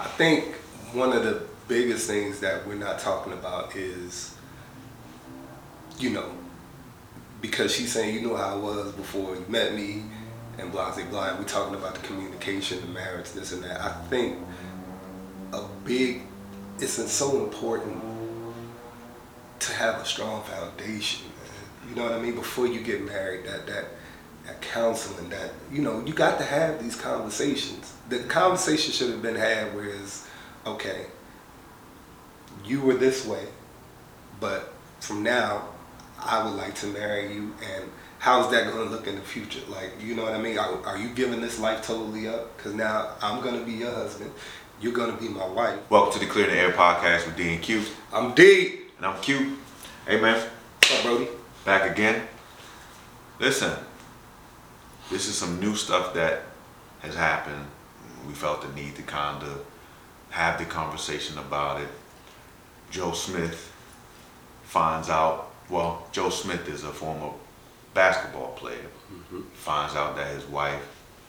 I think one of the biggest things that we're not talking about is, you know, because she's saying you know how I was before you met me, and blah blah blah. We're talking about the communication, the marriage, this and that. I think a big, it's so important to have a strong foundation. Man. You know what I mean? Before you get married, that that that counseling, that you know, you got to have these conversations. The conversation should have been had where it's okay. You were this way, but from now, I would like to marry you, and how's that going to look in the future? Like, you know what I mean? Are, are you giving this life totally up? Because now I'm going to be your husband. You're going to be my wife. Welcome to the Clear the Air podcast with D and Q. I'm D. And I'm Q. Hey, man. What's up, Brody? Back again. Listen, this is some new stuff that has happened. We felt the need to kind of have the conversation about it. Joe Smith finds out, well, Joe Smith is a former basketball player, mm-hmm. finds out that his wife,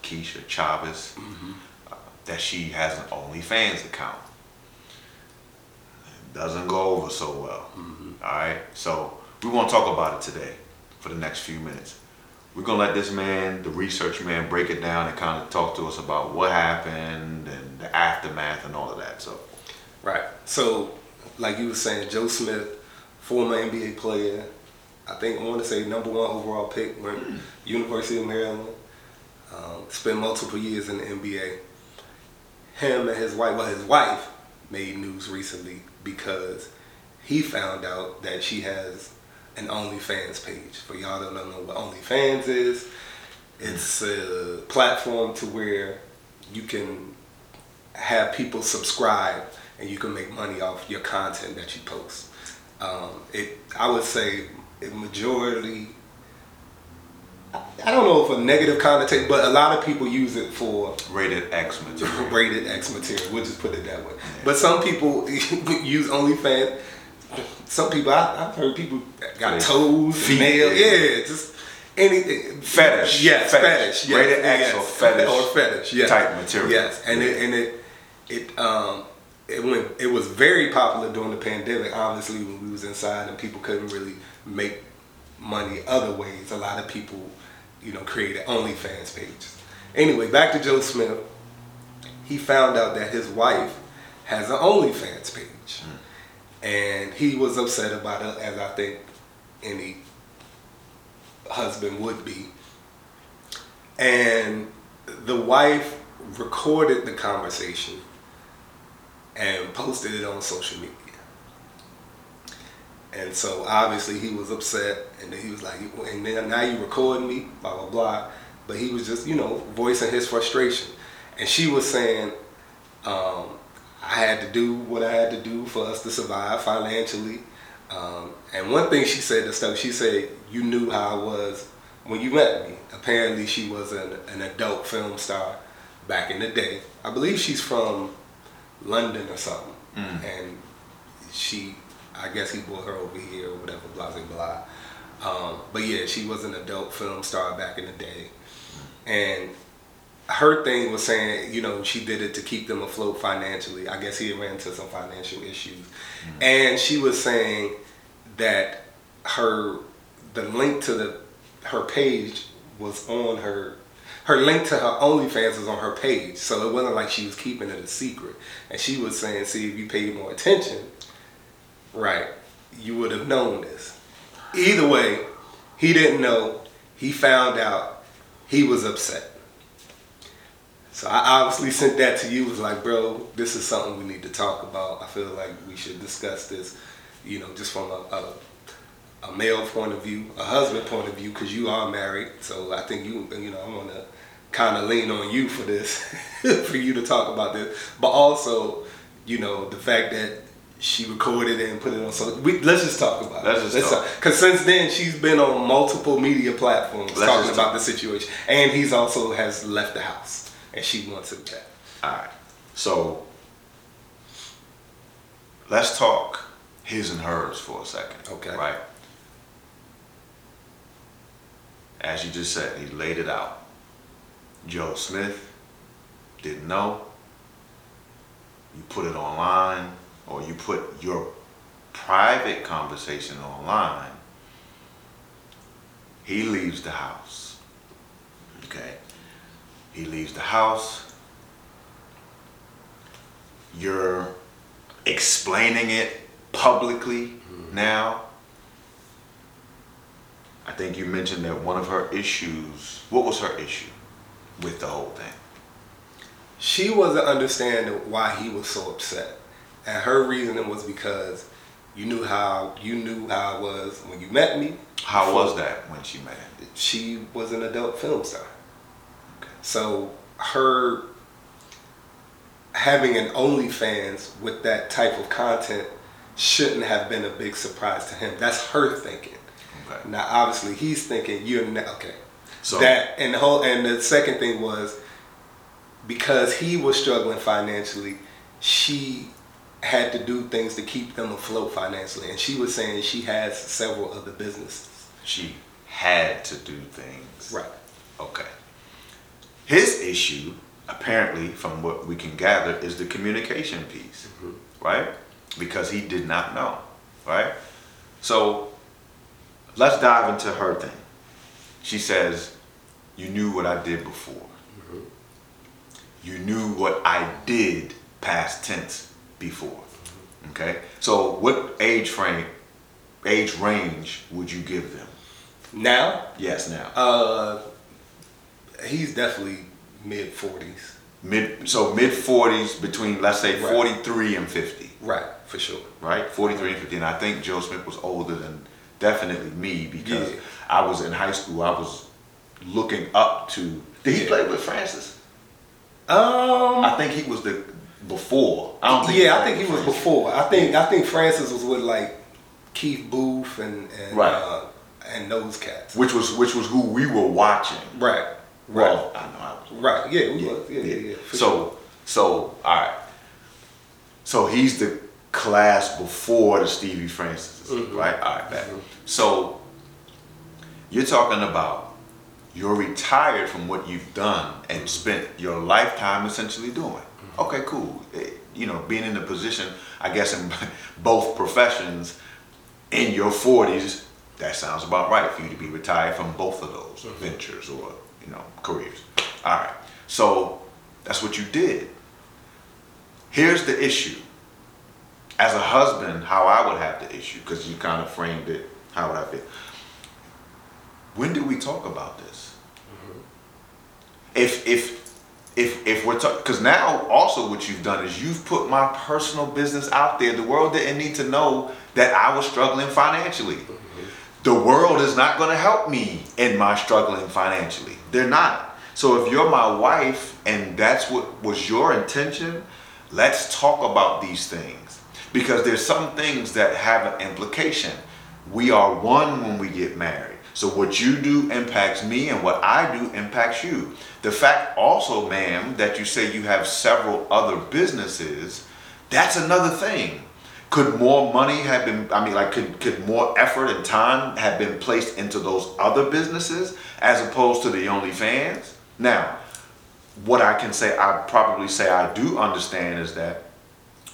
Kisha Chavis, mm-hmm. uh, that she has an OnlyFans account. It doesn't go over so well. Mm-hmm. All right, so we want to talk about it today for the next few minutes. We're gonna let this man, the research man, break it down and kind of talk to us about what happened and the aftermath and all of that. So, right. So, like you were saying, Joe Smith, former NBA player, I think I want to say number one overall pick, went. University of Maryland. Um, spent multiple years in the NBA. Him and his wife, well, his wife made news recently because he found out that she has an OnlyFans page. For y'all that don't know what OnlyFans is, it's a platform to where you can have people subscribe and you can make money off your content that you post. Um, it, I would say majority I don't know if a negative connotation, but a lot of people use it for rated X material. rated X material. We'll just put it that way. Yeah. But some people use OnlyFans. Some people I, have heard people got toes, feet, nails, yeah, just anything. Fetish. Yes, fetish. fetish yes, rated X yes. or fetish or fetish. Yes. type material. Yes, and yeah. it and it it um it went it was very popular during the pandemic. Obviously, when we was inside and people couldn't really make money other ways. A lot of people, you know, created OnlyFans pages. Anyway, back to Joe Smith. He found out that his wife has an OnlyFans page. And he was upset about it, as I think any husband would be. And the wife recorded the conversation and posted it on social media. And so obviously he was upset, and then he was like, and then now you recording me, blah blah blah. But he was just, you know, voicing his frustration. And she was saying, um, I had to do what I had to do for us to survive financially. Um, and one thing she said to stuff, she said, you knew how I was when you met me. Apparently she was an, an adult film star back in the day. I believe she's from London or something. Mm. And she I guess he brought her over here or whatever, blah blah blah. Um, but yeah, she was an adult film star back in the day, and her thing was saying, you know, she did it to keep them afloat financially. I guess he ran into some financial issues, mm-hmm. and she was saying that her the link to the her page was on her her link to her OnlyFans was on her page, so it wasn't like she was keeping it a secret. And she was saying, "See, if you paid more attention, Right. You would have known this. Either way, he didn't know. He found out. He was upset. So I obviously sent that to you. Was like, bro, this is something we need to talk about. I feel like we should discuss this. You know, just from a, a a male point of view, a husband point of view, because you are married. So I think you, you know, I want to kind of lean on you for this, for you to talk about this. But also, you know, the fact that she recorded it and put it on. So we, let's just talk about let's it. Just let's Because since then she's been on multiple media platforms let's talking about talk. the situation, and he's also has left the house, and she wants him back. All right. So let's talk his and hers for a second. Okay. Right. As you just said, he laid it out. Joe Smith didn't know. You put it online or you put your private conversation online, he leaves the house. Okay? He leaves the house. You're explaining it publicly mm-hmm. now. I think you mentioned that one of her issues, what was her issue with the whole thing? She wasn't understanding why he was so upset, and her reasoning was because you knew how you knew how I was when you met me. How was that when she met him? She was an adult film star. So her having an OnlyFans with that type of content shouldn't have been a big surprise to him. That's her thinking. Okay. Now, obviously, he's thinking you're ne- okay. So that and the whole and the second thing was because he was struggling financially, she had to do things to keep them afloat financially, and she was saying she has several other businesses. she had to do things. Right. Okay. His issue, apparently, from what we can gather, is the communication piece, mm-hmm. right? Because he did not know, right? So let's dive into her thing. She says, You knew what I did before. Mm-hmm. You knew what I did, past tense, before. Mm-hmm. Okay? So, what age frame, age range would you give them? Now, Yes, now. uh, he's definitely mid forties. Mid so mid forties between let's say Right. forty three and fifty, Right, for sure. right? Forty three and fifty, and I think Joe Smith was older than definitely me because Yeah. I was in high school. I was looking up to. Did he Yeah. play with Francis? Um, I think he was the before. I don't think. yeah, I think he with was before. I think I think Francis was with like Keith Booth and and Right. uh, and those cats. Which was which was who we were watching. Right, right, Well, I know I was. right. Yeah, we Yeah, was. Yeah, yeah, yeah. so, sure. so, all right. So he's the class before the Stevie Francis, Mhm. right? All right, bet. Mhm. So you're talking about you're retired from what you've done and spent your lifetime essentially doing. Okay, cool. Eh, You know, being in the position, I guess, in both professions in your 40s, that sounds about right for you to be retired from both of those ventures or, you know, careers. All right. So that's what you did. Here's the issue. As a husband, how I would have the issue, because you kind of framed it, how would I feel? When did we talk about this? Mm-hmm. If if if if we're talking, because now also what you've done is you've put my personal business out there. The world didn't need to know that I was struggling financially. Mm-hmm. The world is not going to help me in my struggling financially. They're not. So if you're my wife and that's what was your intention, let's talk about these things because there's some things that have an implication. We are one when we get married. So what you do impacts me and what I do impacts you. The fact also, ma'am, that you say you have several other businesses, that's another thing. Could more money have been, I mean, like, could, could more effort and time have been placed into those other businesses as opposed to the OnlyFans? Now, what I can say, I probably say I do understand is that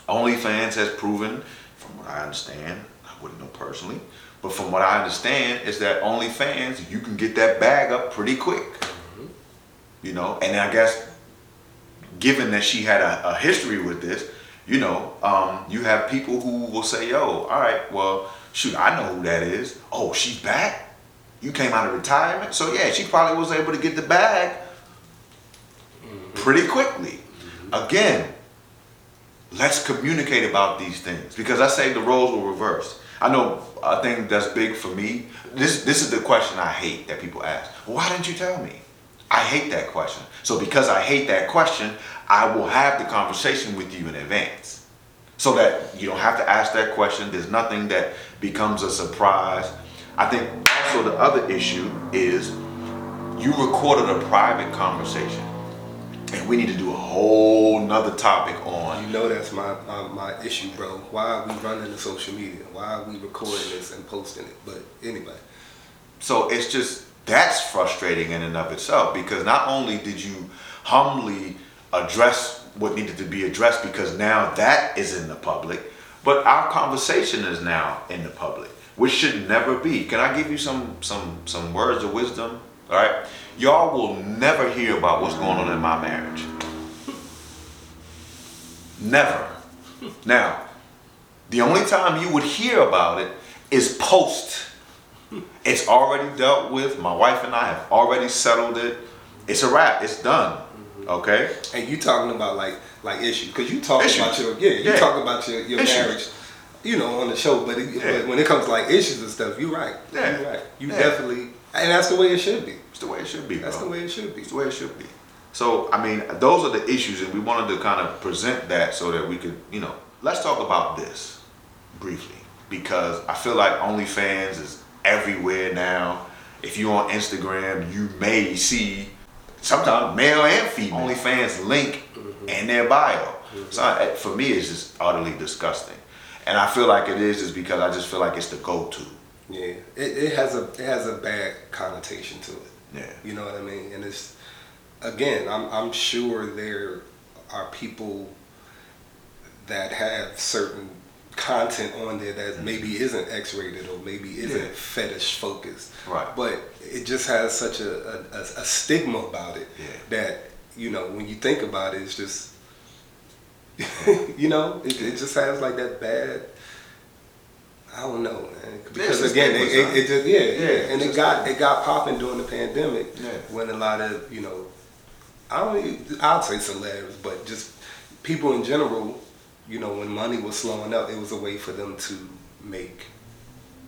OnlyFans has proven, from what I understand, I wouldn't know personally, but from what I understand is that OnlyFans, you can get that bag up pretty quick. Mm-hmm. You know, and I guess given that she had a, a history with this, you know, um, you have people who will say, yo, all right, well, shoot, I know who that is. Oh, she's back? You came out of retirement? So yeah, she probably was able to get the bag pretty quickly. Again, let's communicate about these things because I say the roles will reverse. I know a thing that's big for me. This this is the question I hate that people ask. Why didn't you tell me? I hate that question. So because I hate that question, I will have the conversation with you in advance. So that you don't have to ask that question. There's nothing that becomes a surprise. I think also the other issue is you recorded a private conversation. And we need to do a whole nother topic on You know that's my, my my issue, bro. Why are we running the social media? Why are we recording this and posting it? But anyway, So it's just that's frustrating in and of itself because not only did you humbly address what needed to be addressed because now that is in the public. But our conversation is now in the public, which should never be. Can I give you some some some words of wisdom? All right, y'all will never hear about what's going on in my marriage. Never. Now, the only time you would hear about it is post. It's already dealt with. My wife and I have already settled it. It's a wrap. It's done. Okay. And you talking about like like issues because you talk Issues. about your yeah you Yeah. talk about your, your Issues. marriage, you know, on the show. But, it, Yeah. but when it comes to like issues and stuff, you're right. Yeah. You're right. You Yeah. definitely, and that's the way it should be. It's the way it should be. That's bro. the way it should be. It's the way it should be. So, I mean, those are the issues, and we wanted to kind of present that so that we could, you know, let's talk about this briefly because I feel like OnlyFans is everywhere now. If you're on Instagram, you may see sometimes male and female OnlyFans link mm-hmm. in their bio. Mm-hmm. So, I- for me, it's just utterly disgusting. And I feel like it is just because I just feel like it's the go-to. Yeah, it, it has a it has a bad connotation to it. Yeah. You know what I mean? And it's again, I'm I'm sure there are people that have certain content on there that maybe isn't X-rated or maybe isn't Yeah. fetish focused. Right. But it just has such a, a, a, stigma about it Yeah. that you know when you think about it, it's just you know it, it just has like that bad. I don't know, man. Because a again, it, it, it just yeah, Yeah, yeah, and it got it got popping during the pandemic Yeah. when a lot of you know, I don't, I'd say celebs, but just people in general, you know, when money was slowing up, it was a way for them to make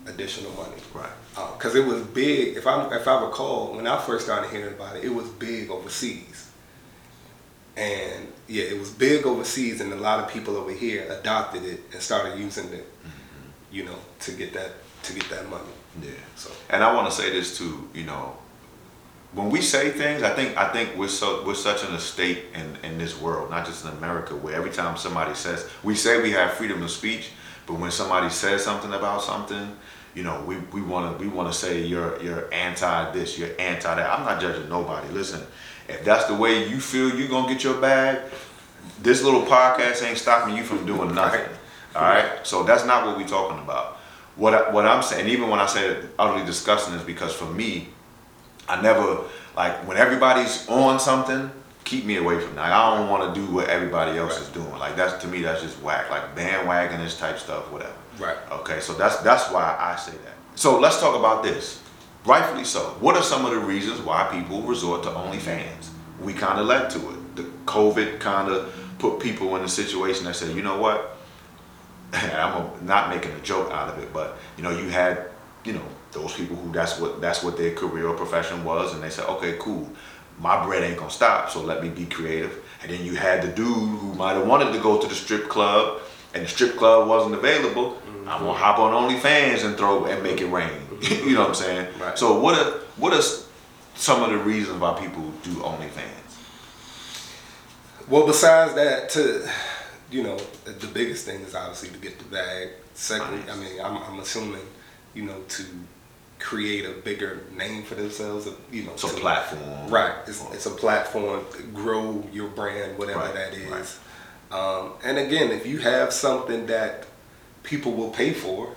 additional money. Right. Um, because it was big. If I if I recall, when I first started hearing about it, it was big overseas. And yeah, it was big overseas, and a lot of people over here adopted it and started using it, mm-hmm. you know, to get that to get that money. Yeah. So And I want to say this too, you know, when we say things, I think I think we're so we're such in a state in in this world, not just in America, where every time somebody says we say we have freedom of speech, but when somebody says something about something, you know, we we want to we want to say you're you're anti this, you're anti that. I'm not judging nobody. Listen, if that's the way you feel you're gonna get your bag, this little podcast ain't stopping you from doing nothing. All right. So that's not what we're talking about. What I, what I'm saying, even when I say utterly disgusting, is because for me, I never like when everybody's on something. Keep me away from that. I don't want to do what everybody else is doing. Like that's to me, that's just whack. Like bandwagonist type stuff, whatever. Right. Okay. So that's that's why I say that. So let's talk about this. Rightfully so. What are some of the reasons why people resort to OnlyFans? We kind of led to it. The COVID kind of put people in a situation that said, you know what? I'm not making a joke out of it, but you know, you had, you know, those people who that's what that's what their career or profession was, and they said, okay, cool, my bread ain't gonna stop, so let me be creative. And then you had the dude who might have wanted to go to the strip club, and the strip club wasn't available. Mm-hmm. I'm gonna hop on OnlyFans and throw and make it rain. you know what I'm saying? Right. So what are what are some of the reasons why people do OnlyFans? Well, besides that, to you know, the biggest thing is obviously to get the bag. Second, I mean, I'm, I'm assuming, you know, to create a bigger name for themselves. You know, It's a to- platform. Right. It's, it's a platform. Grow your brand, whatever Right, that is. right. Um, and again, if you have something that people will pay for,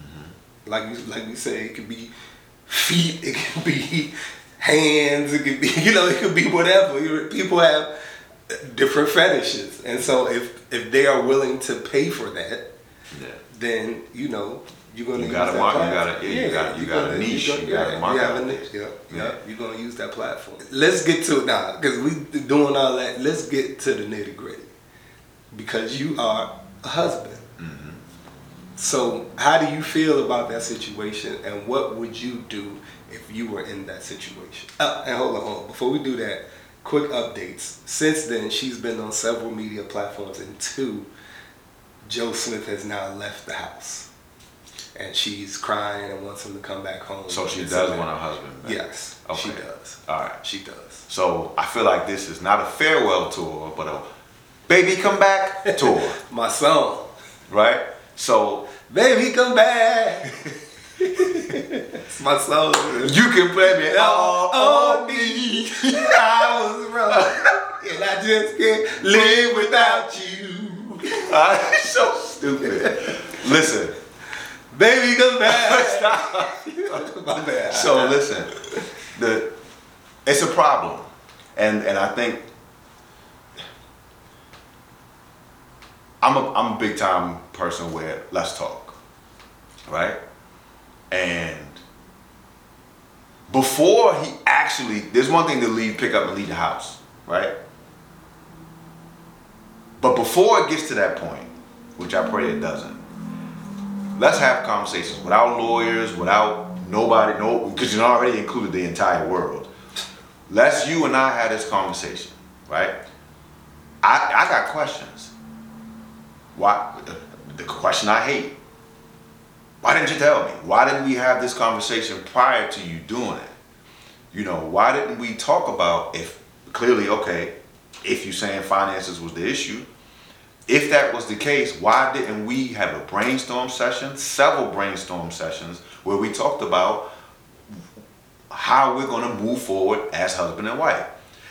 Mm-hmm. like you like we say, it could be feet, it could be hands, it could be you know, it could be whatever. People have different fetishes, and so if if they are willing to pay for that, Yeah. then you know you're gonna You gotta that mark- you gotta- yeah, you gotta- you you're got a gonna- niche, you gotta yeah, mark you have a niche. Yeah, Yeah. yeah. You're gonna use that platform. Let's get to it now, because we doing all that. Let's get to the nitty gritty, because you are a husband. Mm-hmm. So, how do you feel about that situation, and what would you do if you were in that situation? Uh, and hold on, hold on. Before we do that, quick updates. Since then, she's been on several media platforms, and two, Joe Smith has now left the house, and she's crying and wants him to come back home. So she does want her husband back. Yes, she does. All right. She does. So I feel like this is not a farewell tour, but a baby come back tour, My song, right? So baby, come back. It's my soul. You can play me all on me. I was wrong, and I just can't live without you. I'm so stupid. Listen, Baby, come back. stop. My bad. So listen, the it's a problem, and and I think I'm a I'm a big time person where let's talk, right? And before he actually, there's one thing to leave, pick up, and leave the house, right? But before it gets to that point, which I pray it doesn't, let's have conversations without lawyers, without nobody, no, because you already included the entire world. Let's you and I have this conversation, right? I, I got questions. Why? The question I hate. Why didn't you tell me? Why didn't we have this conversation prior to you doing it? You know, why didn't we talk about if clearly, okay, if you saying finances was the issue, if that was the case, why didn't we have a brainstorm session, several brainstorm sessions, where we talked about how we're going to move forward as husband and wife?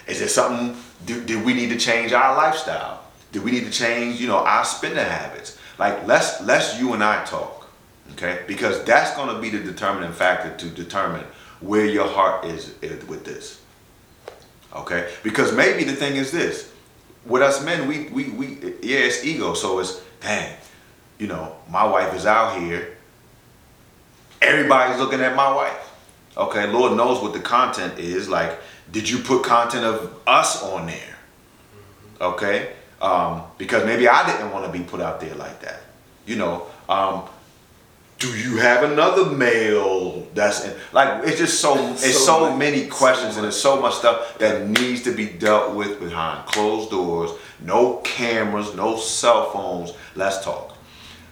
Is there something, do, did we need to change our lifestyle? Did we need to change, you know, our spending habits? Like, let's, let's you and I talk, okay? Because that's going to be the determining factor to determine where your heart is with this, okay? Because maybe the thing is this, with us men, we, we, we, yeah, it's ego. So it's, dang, you know, my wife is out here. Everybody's looking at my wife. Okay, Lord knows what the content is. Like, did you put content of us on there? Okay, um, because maybe I didn't want to be put out there like that. You know, um, do you have another male that's in, like it's just so it's so, So many questions so and there's so much stuff that needs to be dealt with behind closed doors. No cameras no cell phones. Let's talk.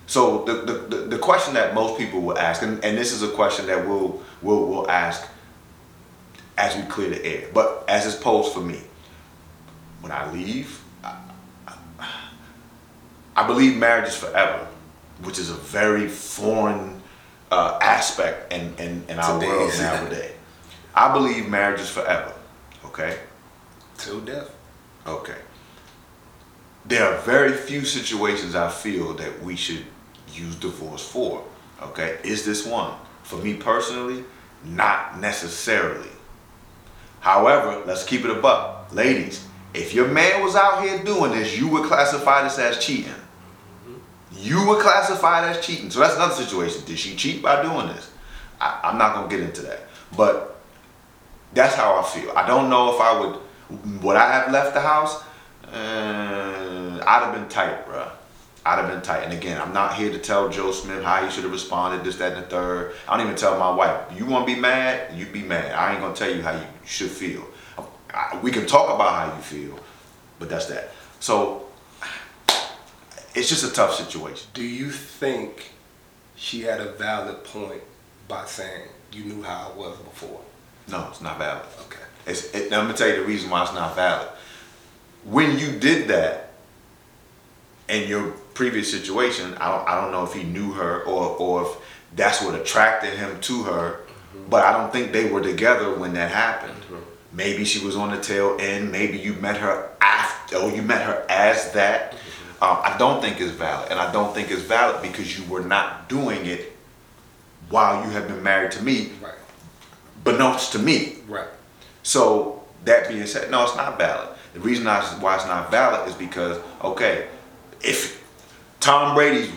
So the, the, the, the question that most people will ask and, and this is a question that we'll, we'll we'll ask as we clear the air but as it's posed for me. When i leave I, I, I believe marriage is forever which is a very foreign uh, aspect in, in, in our Today. world nowadays. I believe marriage is forever. Okay? Till death. Okay. There are very few situations I feel that we should use divorce for. Okay? Is this one? For me personally, not necessarily. However, let's keep it a buck. Ladies, if your man was out here doing this, you would classify this as cheating. You would classify it as cheating. So that's another situation. Did she cheat by doing this? I, I'm not gonna get into that. But that's how I feel. I don't know if I would would I have left the house? Uh, I'd have been tight, bruh. I'd have been tight. And again, I'm not here to tell Joe Smith how he should have responded, this, that, and the third. I don't even tell my wife. You want to be mad? You be mad. I ain't gonna tell you how you should feel. I, we can talk about how you feel, but that's that. So it's just a tough situation. Do you think she had a valid point by saying you knew how I was before? No, it's not valid. Okay. It's, it, I'm gonna tell you the reason why it's not valid. When you did that in your previous situation, I don't, I don't know if he knew her or, or if that's what attracted him to her, mm-hmm. but I don't think they were together when that happened. Mm-hmm. Maybe she was on the tail end. Maybe you met her after, or oh, you met her as that. Um, I don't think it's valid, and I don't think it's valid because you were not doing it while you have been married to me, Right. beknownst to me. Right. So that being said, no, it's not valid. The reason I, why it's not valid is because okay, if Tom Brady's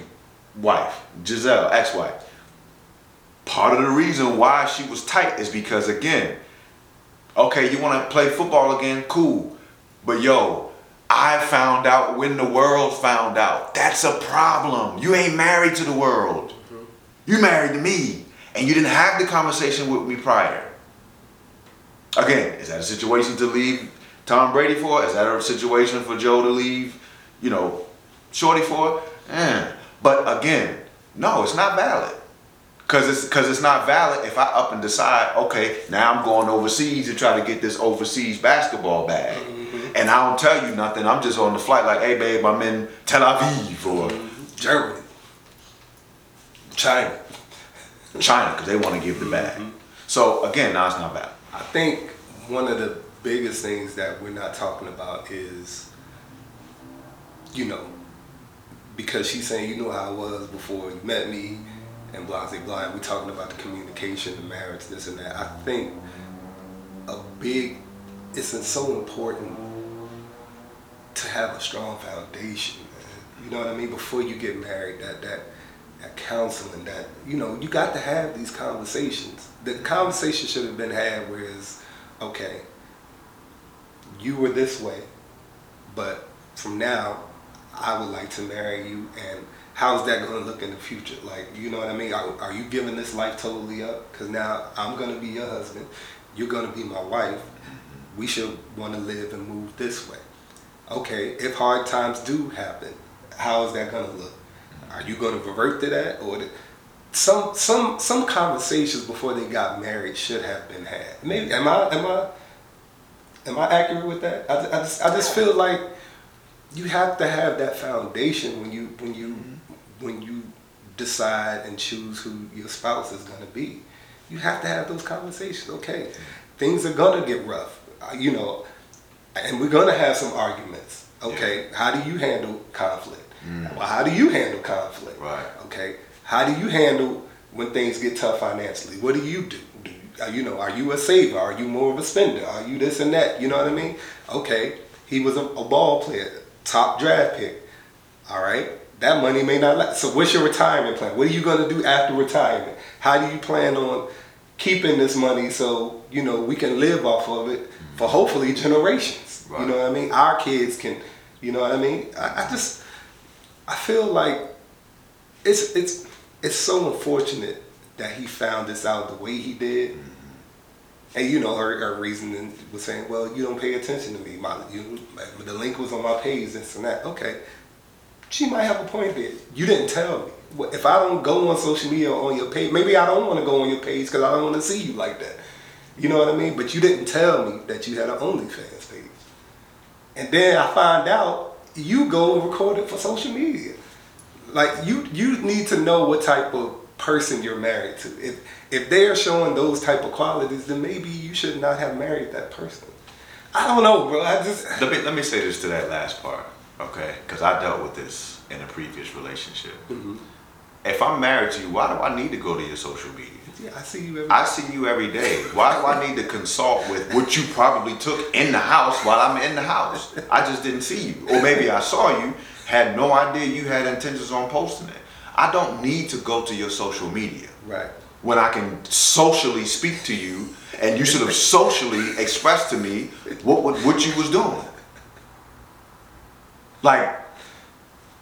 wife, Gisele, ex-wife, part of the reason why she was tight is because again, okay, you want to play football again, cool, but yo. I found out when the world found out. That's a problem. You ain't married to the world. You married to me. And you didn't have the conversation with me prior. Again, is that a situation to leave Tom Brady for? Is that a situation for Joe to leave, you know, Shorty for? Eh. But again, no, it's not valid. Cause it's cause it's not valid if I up and decide, okay, now I'm going overseas to try to get this overseas basketball bag. And I don't tell you nothing. I'm just on the flight like, hey babe, I'm in Tel Aviv or Germany. China. China because they want to give the bag. Mm-hmm. So again, now it's not bad. I think one of the biggest things that we're not talking about is, you know, because she's saying you know how I was before you met me, and blah blah blah. We're talking about the communication, the marriage, this and that. I think a big, it's so important to have a strong foundation. Man. You know what I mean? Before you get married, that that that counseling, that you know, you got to have these conversations. The conversation should have been had whereas, okay, you were this way, but from now, I would like to marry you, and how's that going to look in the future? Like, you know what I mean? Are, are you giving this life totally up? Because now I'm going to be your husband, you're going to be my wife. We should want to live and move this way. Okay, if hard times do happen, how is that going to look? Are you going to revert to that, or the, some some some conversations before they got married should have been had? Maybe am I am I am I accurate with that? I, I just I just feel like you have to have that foundation when you when you when you decide and choose who your spouse is going to be. You have to have those conversations. Okay, things are going to get rough. Uh, you know, and we're going to have some arguments. Okay, how do you handle conflict? Well, how do you handle conflict? Right. Okay, how do you handle when things get tough financially? What do you do? do you, uh, you know, are you a saver? Are you more of a spender? Are you this and that? You know what I mean? Okay, he was a, a ball player, top draft pick. All right, that money may not last. So, what's your retirement plan? What are you going to do after retirement? How do you plan on keeping this money so you know we can live off of it for hopefully generations? Right. You know what I mean? Our kids can. You know what I mean? I, I just I feel like it's it's it's so unfortunate that he found this out the way he did. Mm-hmm. And you know, her, her reasoning was saying, "Well, you don't pay attention to me. My, you, the link was on my page, this and that." Okay, she might have a point there. You didn't tell me. If I don't go on social media or on your page, maybe I don't want to go on your page because I don't want to see you like that. You know what I mean? But you didn't tell me that you had an OnlyFans page. And then I find out you go and record it for social media. Like you you need to know what type of person you're married to. If if they are showing those type of qualities, then maybe you should not have married that person. I don't know, bro. I just Let me let me say this to that last part, okay? Because I dealt with this in a previous relationship. Mm-hmm. If I'm married to you, why do I need to go to your social media? Yeah, I see you every I see you every day. Why do I need to consult with what you probably took in the house while I'm in the house? I just didn't see you. Or maybe I saw you, had no idea you had intentions on posting it. I don't need to go to your social media right. when I can socially speak to you and you should have socially expressed to me what, what, what you was doing. Like,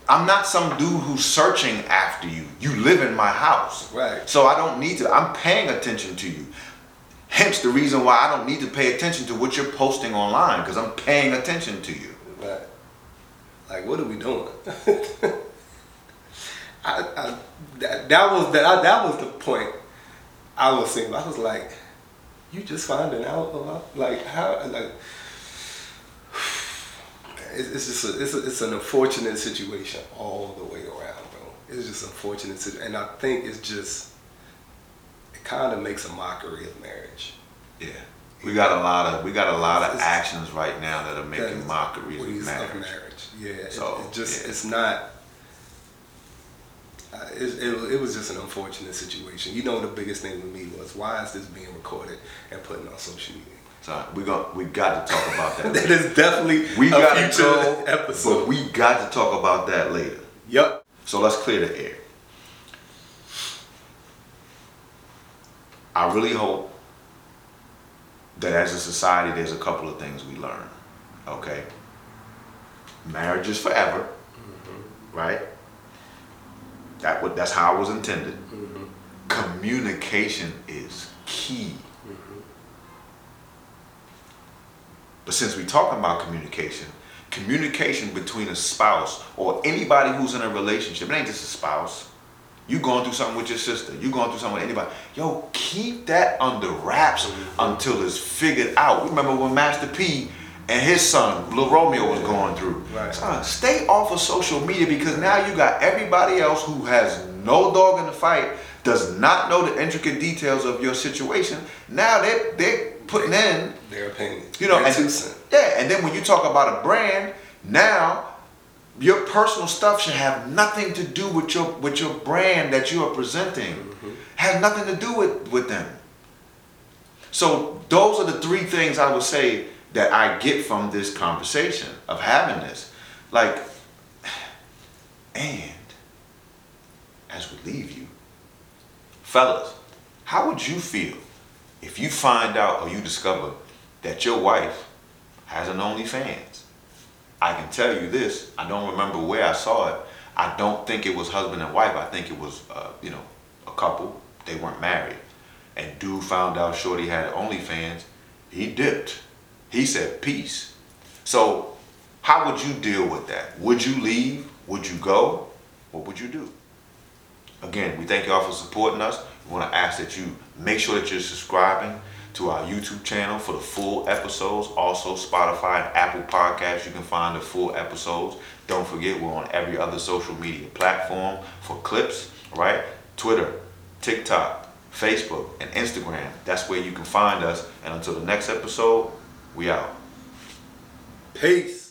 I'm not some dude who's searching after you. You live in my house. Right. So I don't need to, I'm paying attention to you. Hence the reason why I don't need to pay attention to what you're posting online because I'm paying attention to you. Right. Like, what are we doing? I, I that, that was that that was the point I was saying. I was like, you just finding out about like how like it's, just a, it's a, it's an unfortunate situation all the way around, bro. It's just unfortunate, situ- and I think it's just it kind of makes a mockery of marriage. Yeah. We got a lot of we got a lot of It's- actions right now that are making That- mockeries of ways marriage. Yeah, So, it, just yeah. it's not. Uh, it, it, it was just an unfortunate situation. You know, the biggest thing with me was why is this being recorded and put on social media? So we got we got to talk about that. that is definitely we a got to go, episode. but we got to talk about that later. yep. So let's clear the air. I really hope that as a society, there's a couple of things we learn. Okay. Marriage is forever, mm-hmm. right? That would that's how it was intended. Mm-hmm. Communication is key. But since we're talking about communication, communication between a spouse or anybody who's in a relationship, it ain't just a spouse. You going through something with your sister, you going through something with anybody. Yo, keep that under wraps mm-hmm. until it's figured out. Remember when Master P and his son, Lil Romeo, was going through. Right. Son, stay off of social media because now you got everybody else who has no dog in the fight does not know the intricate details of your situation, now they they're putting in Their opinion. you know, and, yeah, and then when you talk about a brand, now your personal stuff should have nothing to do with your with your brand that you are presenting. Mm-hmm. Has nothing to do with with them. So those are the three things I would say that I get from this conversation of having this. Like, and as we leave you, fellas, how would you feel if you find out or you discover that your wife has an OnlyFans? I can tell you this, I don't remember where I saw it. I don't think it was husband and wife. I think it was, uh, you know, a couple. They weren't married. And dude found out Shorty had OnlyFans. He dipped. He said, peace. So, how would you deal with that? Would you leave? Would you go? What would you do? Again, we thank y'all for supporting us. We want to ask that you make sure that you're subscribing to our YouTube channel for the full episodes. Also, Spotify and Apple Podcasts, you can find the full episodes. Don't forget, we're on every other social media platform for clips, right? Twitter, TikTok, Facebook, and Instagram. That's where you can find us. And until the next episode, we out. Peace.